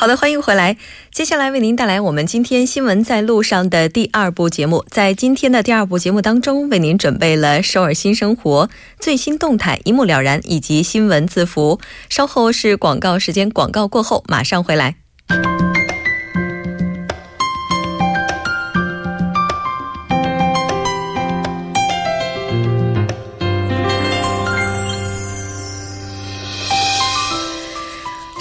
好的，欢迎回来。接下来为您带来我们今天新闻在路上的第二部节目。在今天的第二部节目当中，为您准备了首尔新生活最新动态一目了然，以及新闻字符。稍后是广告时间，广告过后马上回来。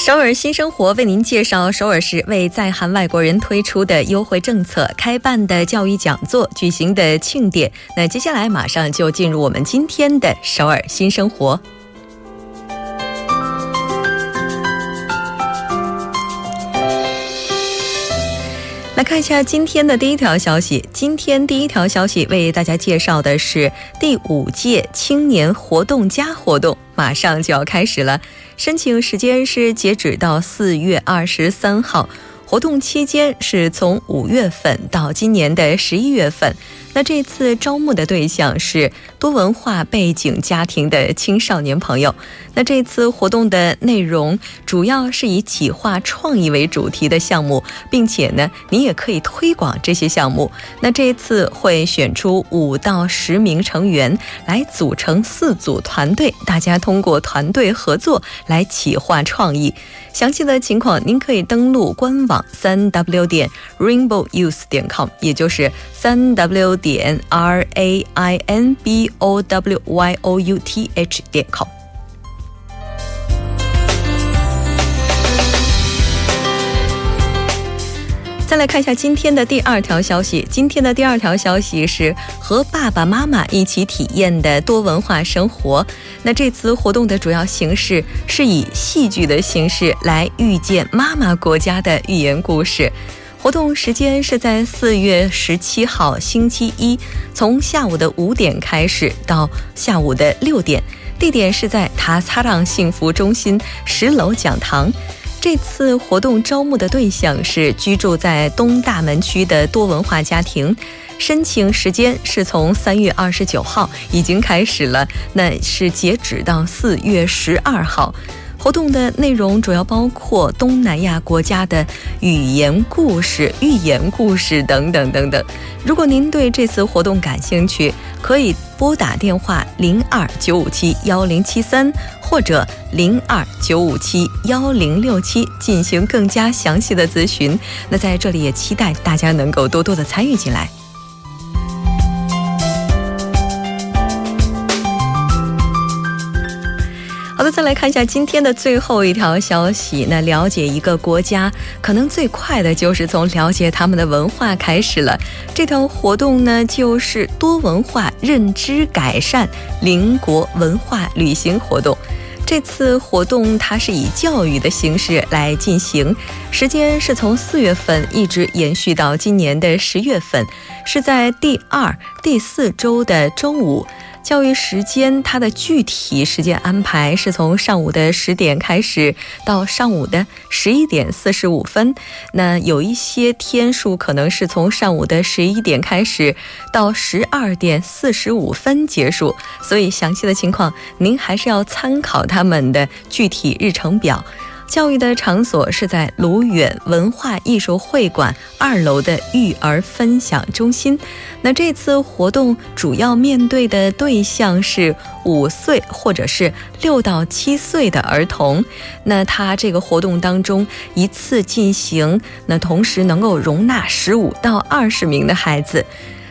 首尔新生活为您介绍首尔市为在韩外国人推出的优惠政策、开办的教育讲座、举行的庆典。那接下来马上就进入我们今天的首尔新生活。来看一下今天的第一条消息。今天第一条消息为大家介绍的是第五届青年活动家活动，马上就要开始了。申请时间是截止到四月二十三号，活动期间是从五月份到今年的十一月份。那这次招募的对象是多文化背景家庭的青少年朋友。那这次活动的内容主要是以企划创意为主题的项目，并且呢，你也可以推广这些项目。那这次会选出五到十名成员来组成四组团队，大家通过团队合作来企划创意。详细的情况您可以登录官网三 w 点 rainbow youth 点 com，也就是三 w 点 r a i n b o w y o u t h 点 com。再来看一下今天的第二条消息。今天的第二条消息是和爸爸妈妈一起体验的多文化生活。那这次活动的主要形式是以戏剧的形式来遇见妈妈国家的寓言故事。活动时间是在四月十七号星期一，从下午的五点开始到下午的六点。地点是在塔擦朗幸福中心十楼讲堂。这次活动招募的对象是居住在东大门区的多文化家庭，申请时间是从三月二十九号已经开始了，那是截止到四月十二号。活动的内容主要包括东南亚国家的语言故事、寓言故事等等等等。如果您对这次活动感兴趣，可以拨打电话零二九五七幺零七三或者零二九五七幺零六七进行更加详细的咨询。那在这里也期待大家能够多多的参与进来。好的，再来看一下今天的最后一条消息。那了解一个国家，可能最快的就是从了解他们的文化开始了。这条活动呢，就是多文化认知改善邻国文化旅行活动。这次活动它是以教育的形式来进行，时间是从四月份一直延续到今年的十月份，是在第二、第四周的周五。教育时间，它的具体时间安排是从上午的十点开始到上午的十一点四十五分。那有一些天数可能是从上午的十一点开始到十二点四十五分结束，所以详细的情况您还是要参考他们的具体日程表。教育的场所是在鲁远文化艺术会馆二楼的育儿分享中心。那这次活动主要面对的对象是五岁或者是六到七岁的儿童。那他这个活动当中一次进行，那同时能够容纳十五到二十名的孩子。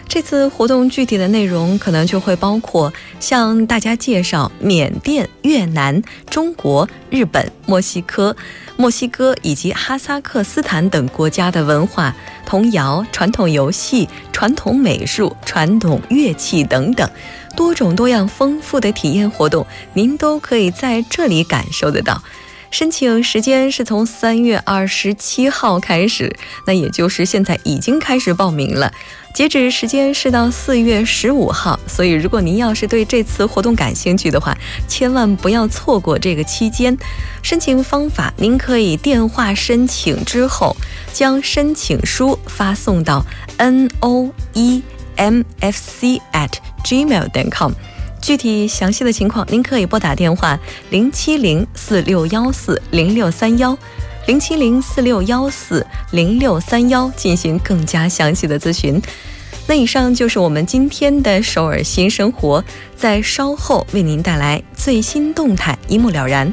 这次活动具体的内容可能就会包括向大家介绍缅甸、越南、中国、日本、墨西哥、墨西哥以及哈萨克斯坦等国家的文化、童谣、传统游戏、传统美术、传统乐器等等，多种多样丰富的体验活动，您都可以在这里感受得到。申请时间是从三月二十七号开始，那也就是现在已经开始报名了。截止时间是到四月十五号，所以如果您要是对这次活动感兴趣的话，千万不要错过这个期间。申请方法，您可以电话申请之后，将申请书发送到 n o e m f c at gmail.com。具体详细的情况，您可以拨打电话零七零四六幺四零六三幺，零七零四六幺四零六三幺进行更加详细的咨询。那以上就是我们今天的首尔新生活，在稍后为您带来最新动态，一目了然。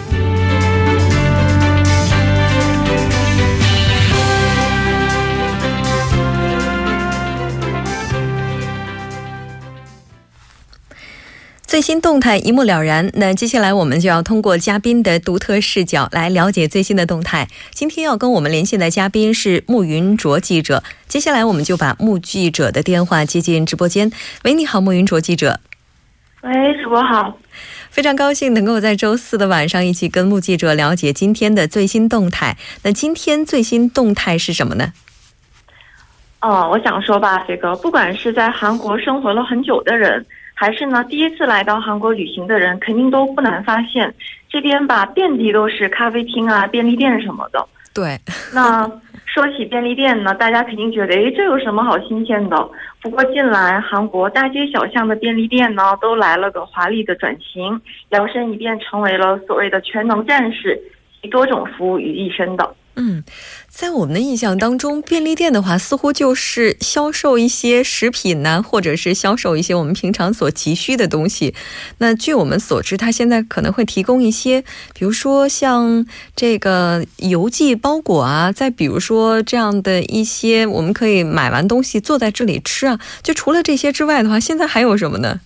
最新动态一目了然。那接下来我们就要通过嘉宾的独特视角来了解最新的动态。今天要跟我们连线的嘉宾是穆云卓记者。接下来我们就把穆记者的电话接进直播间。喂，你好，穆云卓记者。喂，主播好。非常高兴能够在周四的晚上一起跟穆记者了解今天的最新动态。那今天最新动态是什么呢？哦，我想说吧，这个不管是在韩国生活了很久的人。还是呢，第一次来到韩国旅行的人，肯定都不难发现，这边吧遍地都是咖啡厅啊、便利店什么的。对。那说起便利店呢，大家肯定觉得，哎，这有什么好新鲜的？不过近来韩国大街小巷的便利店呢，都来了个华丽的转型，摇身一变成为了所谓的全能战士，集多种服务于一身的。嗯，在我们的印象当中，便利店的话似乎就是销售一些食品呢，或者是销售一些我们平常所急需的东西。那据我们所知，它现在可能会提供一些，比如说像这个邮寄包裹啊，再比如说这样的一些，我们可以买完东西坐在这里吃啊。就除了这些之外的话，现在还有什么呢？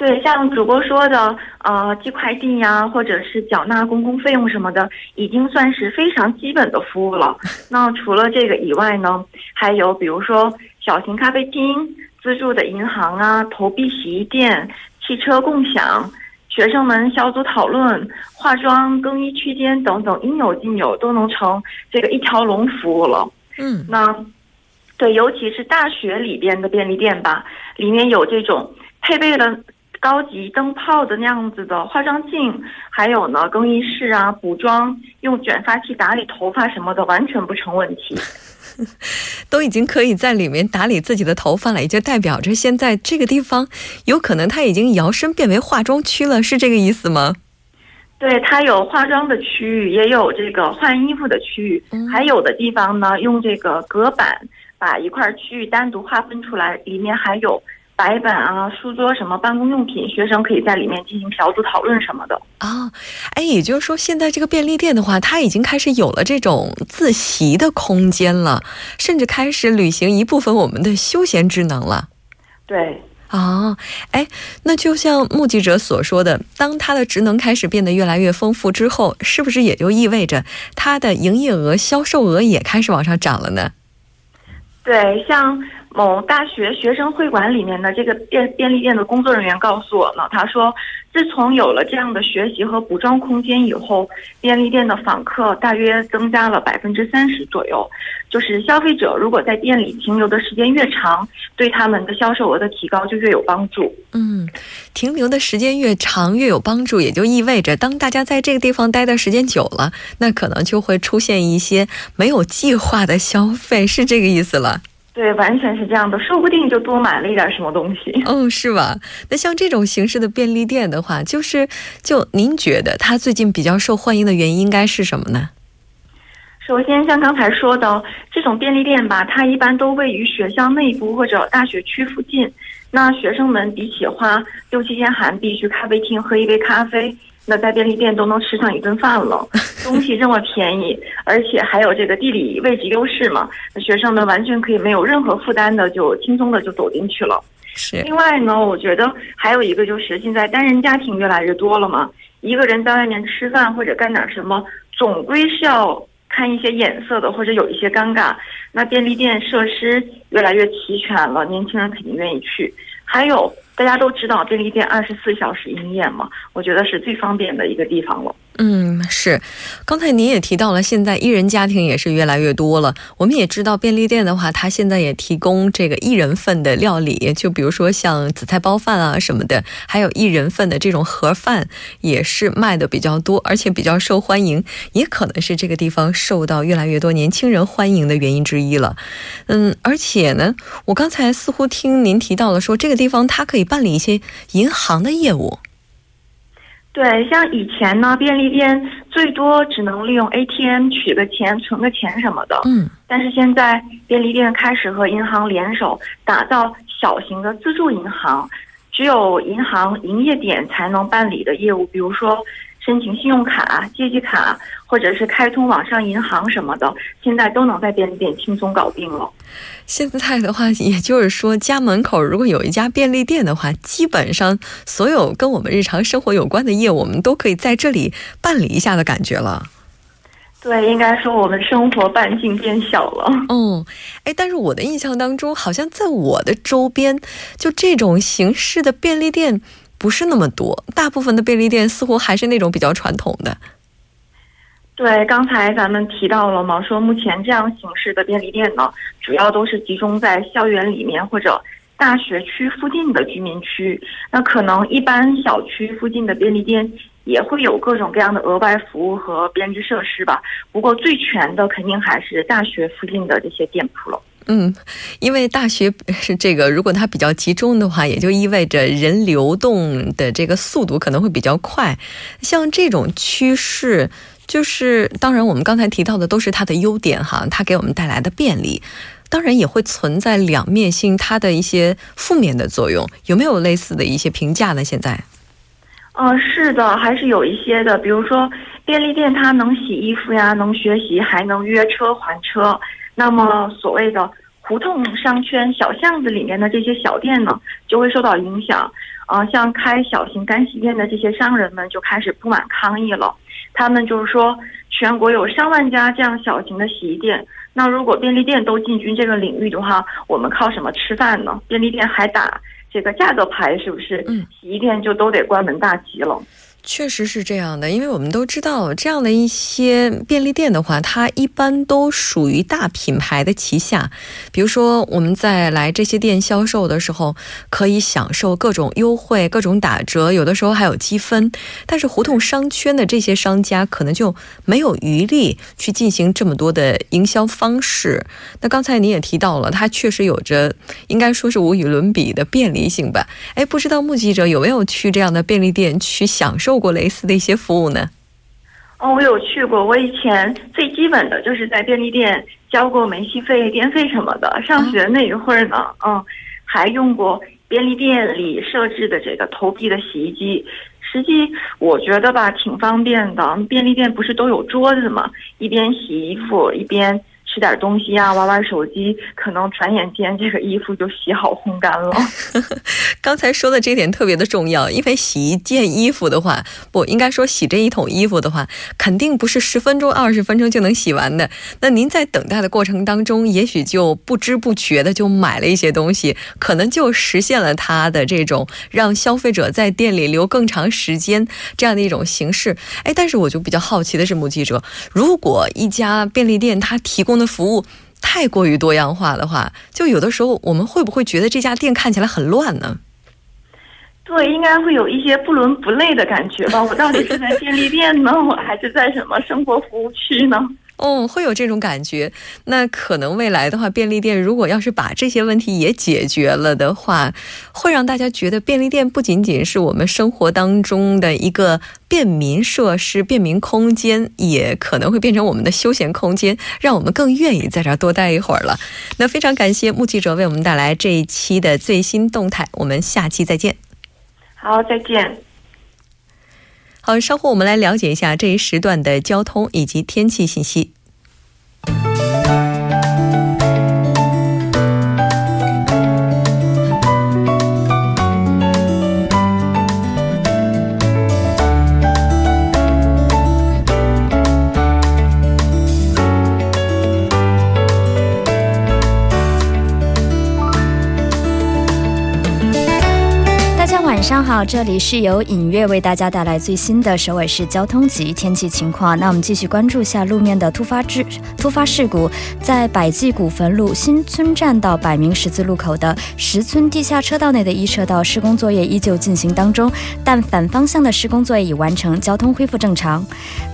对，像主播说的，呃，寄快递呀，或者是缴纳公共费用什么的，已经算是非常基本的服务了。那除了这个以外呢，还有比如说小型咖啡厅、自助的银行啊、投币洗衣店、汽车共享、学生们小组讨论、化妆更衣区间等等，应有尽有，都能成这个一条龙服务了。嗯，那对，尤其是大学里边的便利店吧，里面有这种配备了。高级灯泡的那样子的化妆镜，还有呢更衣室啊，补妆用卷发器打理头发什么的，完全不成问题。都已经可以在里面打理自己的头发了，也就代表着现在这个地方有可能它已经摇身变为化妆区了，是这个意思吗？对，它有化妆的区域，也有这个换衣服的区域，还有的地方呢用这个隔板把一块区域单独划分出来，里面还有。白板啊，书桌什么办公用品，学生可以在里面进行小组讨论什么的啊。哎，也就是说，现在这个便利店的话，它已经开始有了这种自习的空间了，甚至开始履行一部分我们的休闲职能了。对啊，哎，那就像目击者所说的，当它的职能开始变得越来越丰富之后，是不是也就意味着它的营业额、销售额也开始往上涨了呢？对，像。某大学学生会馆里面的这个便便利店的工作人员告诉我呢，他说，自从有了这样的学习和补妆空间以后，便利店的访客大约增加了百分之三十左右。就是消费者如果在店里停留的时间越长，对他们的销售额的提高就越有帮助。嗯，停留的时间越长越有帮助，也就意味着当大家在这个地方待的时间久了，那可能就会出现一些没有计划的消费，是这个意思了。对，完全是这样的，说不定就多买了一点什么东西。哦，是吧？那像这种形式的便利店的话，就是就您觉得它最近比较受欢迎的原因应该是什么呢？首先，像刚才说的这种便利店吧，它一般都位于学校内部或者大学区附近。那学生们比起花六七千韩币去咖啡厅喝一杯咖啡。那在便利店都能吃上一顿饭了，东西这么便宜，而且还有这个地理位置优势嘛，那学生们完全可以没有任何负担的就轻松的就走进去了。是。另外呢，我觉得还有一个就是现在单人家庭越来越多了嘛，一个人在外面吃饭或者干点什么，总归是要看一些眼色的，或者有一些尴尬。那便利店设施越来越齐全了，年轻人肯定愿意去。还有。大家都知道便利店二十四小时营业嘛，我觉得是最方便的一个地方了。嗯，是。刚才您也提到了，现在一人家庭也是越来越多了。我们也知道，便利店的话，它现在也提供这个一人份的料理，就比如说像紫菜包饭啊什么的，还有一人份的这种盒饭，也是卖的比较多，而且比较受欢迎，也可能是这个地方受到越来越多年轻人欢迎的原因之一了。嗯，而且呢，我刚才似乎听您提到了说，这个地方它可以办理一些银行的业务。对，像以前呢，便利店最多只能利用 ATM 取个钱、存个钱什么的。嗯。但是现在便利店开始和银行联手，打造小型的自助银行，只有银行营业点才能办理的业务，比如说。申请信用卡、借记卡，或者是开通网上银行什么的，现在都能在便利店轻松搞定了。现在的话，也就是说，家门口如果有一家便利店的话，基本上所有跟我们日常生活有关的业务，我们都可以在这里办理一下的感觉了。对，应该说我们生活半径变小了。嗯，哎，但是我的印象当中，好像在我的周边，就这种形式的便利店。不是那么多，大部分的便利店似乎还是那种比较传统的。对，刚才咱们提到了嘛，说目前这样形式的便利店呢，主要都是集中在校园里面或者大学区附近的居民区。那可能一般小区附近的便利店也会有各种各样的额外服务和编织设施吧。不过最全的肯定还是大学附近的这些店铺了。嗯，因为大学是这个，如果它比较集中的话，也就意味着人流动的这个速度可能会比较快。像这种趋势，就是当然我们刚才提到的都是它的优点哈，它给我们带来的便利，当然也会存在两面性，它的一些负面的作用。有没有类似的一些评价呢？现在？嗯，是的，还是有一些的，比如说便利店它能洗衣服呀，能学习，还能约车还车。那么，所谓的胡同商圈、小巷子里面的这些小店呢，就会受到影响。啊，像开小型干洗店的这些商人们就开始不满抗议了。他们就是说，全国有上万家这样小型的洗衣店，那如果便利店都进军这个领域的话，我们靠什么吃饭呢？便利店还打这个价格牌，是不是？嗯，洗衣店就都得关门大吉了。确实是这样的，因为我们都知道，这样的一些便利店的话，它一般都属于大品牌的旗下。比如说，我们在来这些店销售的时候，可以享受各种优惠、各种打折，有的时候还有积分。但是，胡同商圈的这些商家可能就没有余力去进行这么多的营销方式。那刚才你也提到了，它确实有着应该说是无与伦比的便利性吧？哎，不知道目击者有没有去这样的便利店去享受？受过类似的一些服务呢？哦，我有去过。我以前最基本的就是在便利店交过煤气费、电费什么的。上学那一会儿呢，嗯，还用过便利店里设置的这个投币的洗衣机。实际我觉得吧，挺方便的。便利店不是都有桌子吗？一边洗衣服一边吃点东西呀，玩玩手机，可能转眼间这个衣服就洗好烘干了。刚才说的这点特别的重要，因为洗一件衣服的话，不应该说洗这一桶衣服的话，肯定不是十分钟、二十分钟就能洗完的。那您在等待的过程当中，也许就不知不觉的就买了一些东西，可能就实现了它的这种让消费者在店里留更长时间这样的一种形式。哎，但是我就比较好奇的是，目击者，如果一家便利店它提供的服务太过于多样化的话，就有的时候我们会不会觉得这家店看起来很乱呢？对，应该会有一些不伦不类的感觉吧。我到底是在便利店呢，我还是在什么生活服务区呢？哦，会有这种感觉。那可能未来的话，便利店如果要是把这些问题也解决了的话，会让大家觉得便利店不仅仅是我们生活当中的一个便民设施、便民空间，也可能会变成我们的休闲空间，让我们更愿意在这儿多待一会儿了。那非常感谢目击者为我们带来这一期的最新动态，我们下期再见。好，再见。好，稍后我们来了解一下这一时段的交通以及天气信息。这里是由影月为大家带来最新的首尔市交通及天气情况。那我们继续关注下路面的突发事突发事故，在百济古坟路新村站到百名十字路口的石村地下车道内的一车道施工作业依旧进行当中，但反方向的施工作业已完成，交通恢复正常。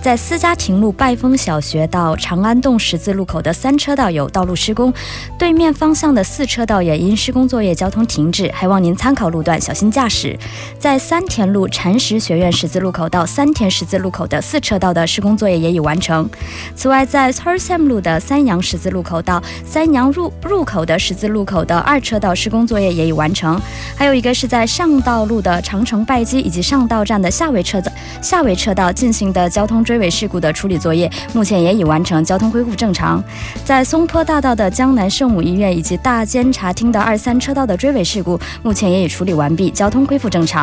在私家亭路拜峰小学到长安洞十字路口的三车道有道路施工，对面方向的四车道也因施工作业交通停止，还望您参考路段，小心驾驶。在三田路禅石学院十字路口到三田十字路口的四车道的施工作业也已完成。此外，在 t h r s a m 路的三阳十字路口到三阳入入口的十字路口的二车道施工作业也已完成。还有一个是在上道路的长城拜基以及上道站的下尾车道下尾车道进行的交通追尾事故的处理作业，目前也已完成，交通恢复正常。在松坡大道的江南圣母医院以及大监察厅的二三车道的追尾事故，目前也已处理完毕，交通恢复。正常，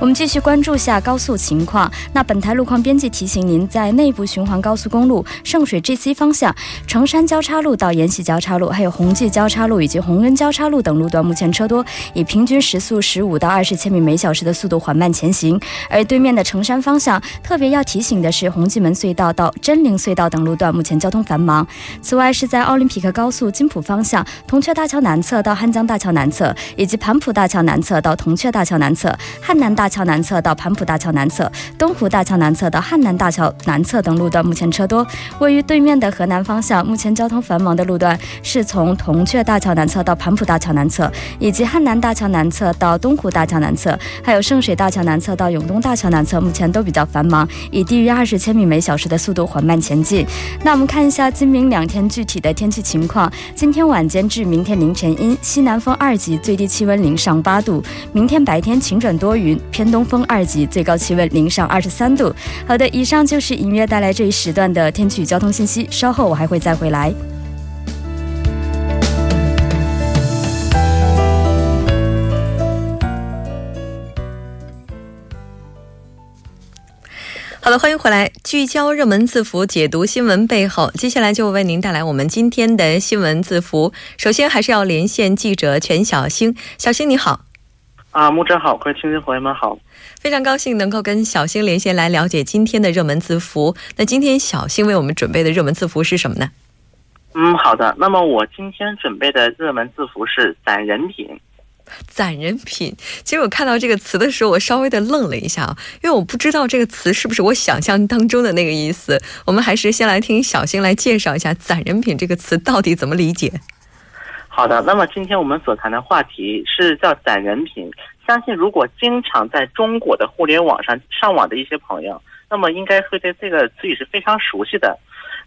我们继续关注下高速情况。那本台路况编辑提醒您，在内部循环高速公路圣水 GC 方向，成山交叉路到延禧交叉路，还有宏济交叉路以及宏恩交叉路等路段，目前车多，以平均时速十五到二十千米每小时的速度缓慢前行。而对面的成山方向，特别要提醒的是，红济门隧道到真灵隧道等路段目前交通繁忙。此外，是在奥林匹克高速金浦方向，铜雀大桥南侧到汉江大桥南侧，以及盘浦大桥南侧到铜雀大桥南侧。汉南大桥南侧到盘浦大桥南侧、东湖大桥南侧到汉南大桥南侧等路段目前车多。位于对面的河南方向，目前交通繁忙的路段是从铜雀大桥南侧到盘浦大桥南侧，以及汉南大桥南侧到东湖大桥南侧，还有圣水大桥南侧到永东大桥南侧，目前都比较繁忙，以低于二十千米每小时的速度缓慢前进。那我们看一下今明两天具体的天气情况：今天晚间至明天凌晨阴，西南风二级，最低气温零上八度；明天白天晴转。多多云，偏东风二级，最高气温零上二十三度。好的，以上就是音乐带来这一时段的天气与交通信息。稍后我还会再回来。好的，欢迎回来，聚焦热门字符，解读新闻背后。接下来就为您带来我们今天的新闻字符。首先还是要连线记者全小星，小星你好。啊，木真好，各位听众朋友们好，非常高兴能够跟小星连线来了解今天的热门字符。那今天小星为我们准备的热门字符是什么呢？嗯，好的。那么我今天准备的热门字符是“攒人品”。攒人品，其实我看到这个词的时候，我稍微的愣了一下啊，因为我不知道这个词是不是我想象当中的那个意思。我们还是先来听小星来介绍一下“攒人品”这个词到底怎么理解。好的，那么今天我们所谈的话题是叫攒人品。相信如果经常在中国的互联网上上网的一些朋友，那么应该会对这个词语是非常熟悉的。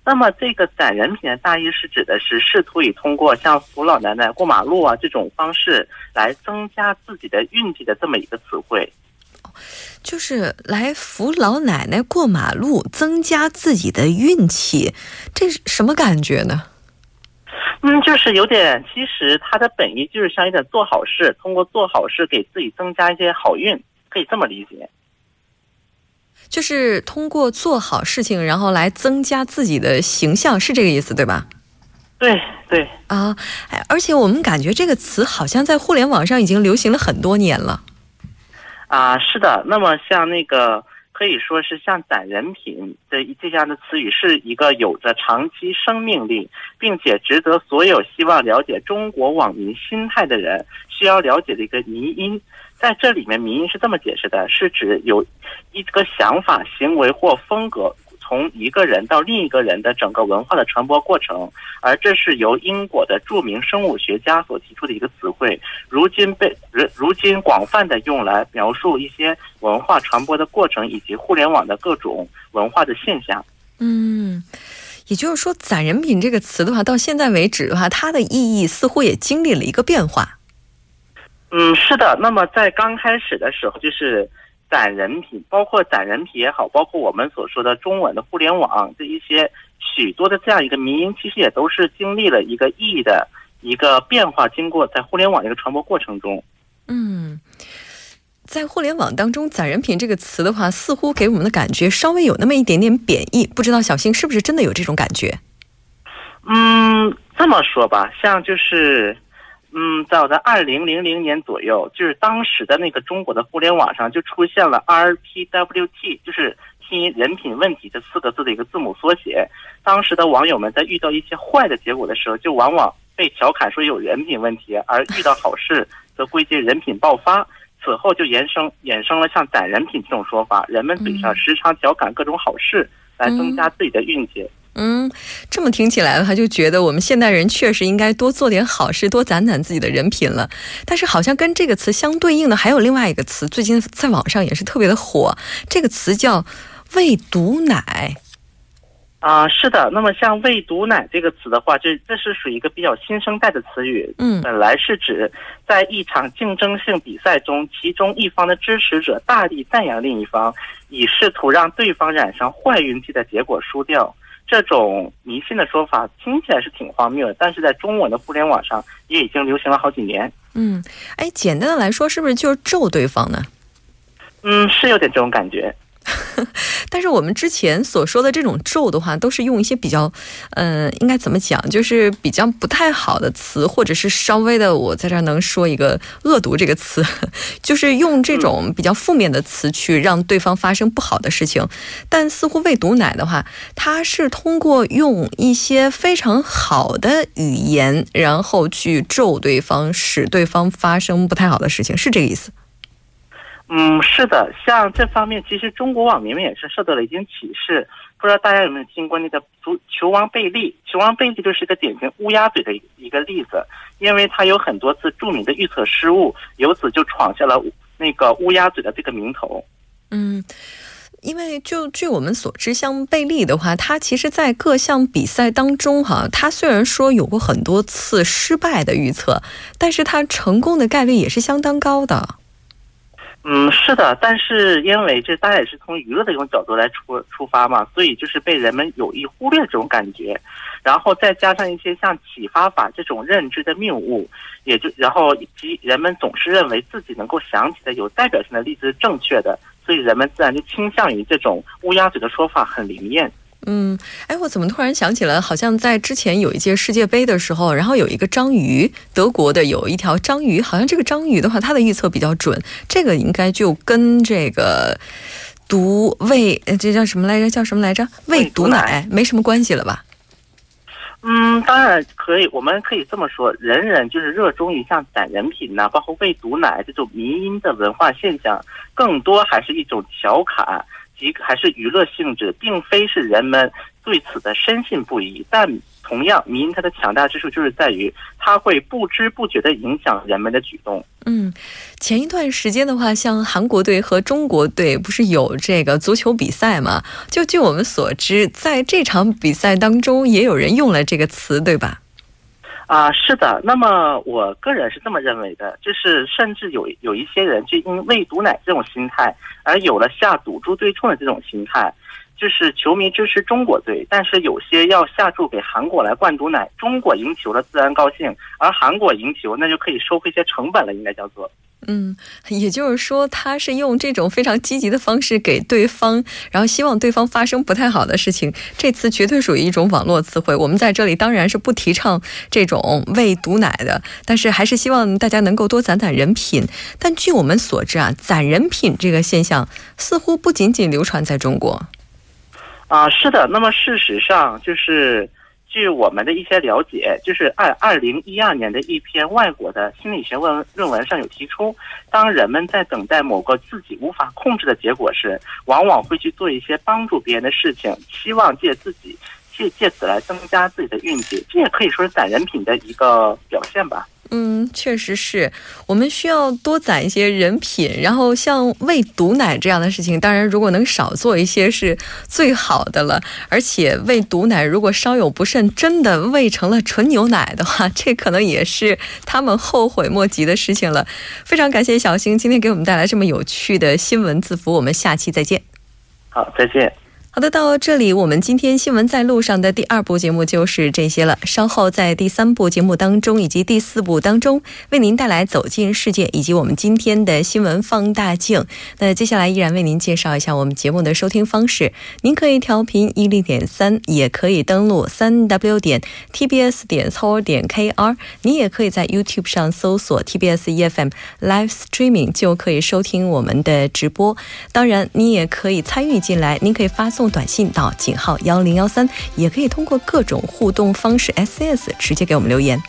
那么这个攒人品的大意是指的是试图以通过像扶老奶奶过马路啊这种方式来增加自己的运气的这么一个词汇。就是来扶老奶奶过马路，增加自己的运气，这是什么感觉呢？嗯，就是有点，其实它的本意就是像一点做好事，通过做好事给自己增加一些好运，可以这么理解。就是通过做好事情，然后来增加自己的形象，是这个意思对吧？对对啊，哎，而且我们感觉这个词好像在互联网上已经流行了很多年了。啊，是的。那么像那个可以说是像“攒人品”的这样的词语，是一个有着长期生命力，并且值得所有希望了解中国网民心态的人需要了解的一个迷因。在这里面，迷因是这么解释的：是指有一个想法、行为或风格。从一个人到另一个人的整个文化的传播过程，而这是由英国的著名生物学家所提出的一个词汇，如今被如如今广泛的用来描述一些文化传播的过程以及互联网的各种文化的现象。嗯，也就是说，“攒人品”这个词的话，到现在为止的话，它的意义似乎也经历了一个变化。嗯，是的。那么在刚开始的时候，就是。攒人品，包括攒人品也好，包括我们所说的中文的互联网这一些许多的这样一个民营，其实也都是经历了一个意义的一个变化，经过在互联网的一个传播过程中。嗯，在互联网当中，“攒人品”这个词的话，似乎给我们的感觉稍微有那么一点点贬义，不知道小新是不是真的有这种感觉？嗯，这么说吧，像就是。嗯，在我的二零零零年左右，就是当时的那个中国的互联网上就出现了 RPWT，就是拼音人品问题这四个字的一个字母缩写。当时的网友们在遇到一些坏的结果的时候，就往往被调侃说有人品问题；而遇到好事，则归结人品爆发。此后就衍生衍生了像“攒人品”这种说法，人们嘴上时常调侃各种好事，来增加自己的运气。嗯，这么听起来的话，就觉得我们现代人确实应该多做点好事，多攒攒自己的人品了。但是，好像跟这个词相对应的还有另外一个词，最近在网上也是特别的火。这个词叫“喂毒奶”。啊，是的。那么，像“喂毒奶”这个词的话，这这是属于一个比较新生代的词语。嗯，本来是指在一场竞争性比赛中，其中一方的支持者大力赞扬另一方，以试图让对方染上坏运气的结果输掉。这种迷信的说法听起来是挺荒谬的，但是在中文的互联网上也已经流行了好几年。嗯，哎，简单的来说，是不是就是咒对方呢？嗯，是有点这种感觉。但是我们之前所说的这种咒的话，都是用一些比较，嗯，应该怎么讲，就是比较不太好的词，或者是稍微的，我在这儿能说一个恶毒这个词，就是用这种比较负面的词去让对方发生不好的事情。但似乎喂毒奶的话，它是通过用一些非常好的语言，然后去咒对方，使对方发生不太好的事情，是这个意思。嗯，是的，像这方面，其实中国网民们也是受到了一定启示。不知道大家有没有听过那个足球王贝利？球王贝利就是一个典型乌鸦嘴的一个例子，因为他有很多次著名的预测失误，由此就闯下了那个乌鸦嘴的这个名头。嗯，因为就据我们所知，像贝利的话，他其实在各项比赛当中，哈，他虽然说有过很多次失败的预测，但是他成功的概率也是相当高的。嗯，是的，但是因为这大家也是从娱乐的这种角度来出出发嘛，所以就是被人们有意忽略这种感觉，然后再加上一些像启发法这种认知的谬误，也就然后以及人们总是认为自己能够想起的有代表性的例子是正确的，所以人们自然就倾向于这种乌鸦嘴的说法很灵验。嗯，哎，我怎么突然想起了，好像在之前有一届世界杯的时候，然后有一个章鱼，德国的有一条章鱼，好像这个章鱼的话，它的预测比较准，这个应该就跟这个毒喂，这叫什么来着？叫什么来着？喂毒奶没什么关系了吧？嗯，当然可以，我们可以这么说，人人就是热衷于像攒人品呐，包括喂毒奶这种民音的文化现象，更多还是一种调侃。即还是娱乐性质，并非是人们对此的深信不疑。但同样，民因它的强大之处就是在于，它会不知不觉地影响人们的举动。嗯，前一段时间的话，像韩国队和中国队不是有这个足球比赛吗？就据我们所知，在这场比赛当中，也有人用了这个词，对吧？啊，是的。那么我个人是这么认为的，就是甚至有有一些人就因喂毒奶这种心态，而有了下赌注对冲的这种心态。就是球迷支持中国队，但是有些要下注给韩国来灌毒奶，中国赢球了自然高兴，而韩国赢球那就可以收回一些成本了，应该叫做。嗯，也就是说，他是用这种非常积极的方式给对方，然后希望对方发生不太好的事情。这次绝对属于一种网络词汇。我们在这里当然是不提倡这种喂毒奶的，但是还是希望大家能够多攒攒人品。但据我们所知啊，攒人品这个现象似乎不仅仅流传在中国。啊，是的。那么事实上就是。据我们的一些了解，就是二二零一二年的一篇外国的心理学论论文上有提出，当人们在等待某个自己无法控制的结果时，往往会去做一些帮助别人的事情，希望借自己借借此来增加自己的运气，这也可以说是攒人品的一个表现吧。嗯，确实是我们需要多攒一些人品，然后像喂毒奶这样的事情，当然如果能少做一些是最好的了。而且喂毒奶如果稍有不慎，真的喂成了纯牛奶的话，这可能也是他们后悔莫及的事情了。非常感谢小星今天给我们带来这么有趣的新闻字符，我们下期再见。好，再见。好的，到这里，我们今天新闻在路上的第二部节目就是这些了。稍后在第三部节目当中以及第四部当中，为您带来走进世界以及我们今天的新闻放大镜。那接下来依然为您介绍一下我们节目的收听方式。您可以调频一零点三，也可以登录三 w 点 tbs 点 co 点 kr。你也可以在 YouTube 上搜索 TBS EFM Live Streaming，就可以收听我们的直播。当然，你也可以参与进来，您可以发送。送短信到井号幺零幺三，也可以通过各种互动方式，S S 直接给我们留言。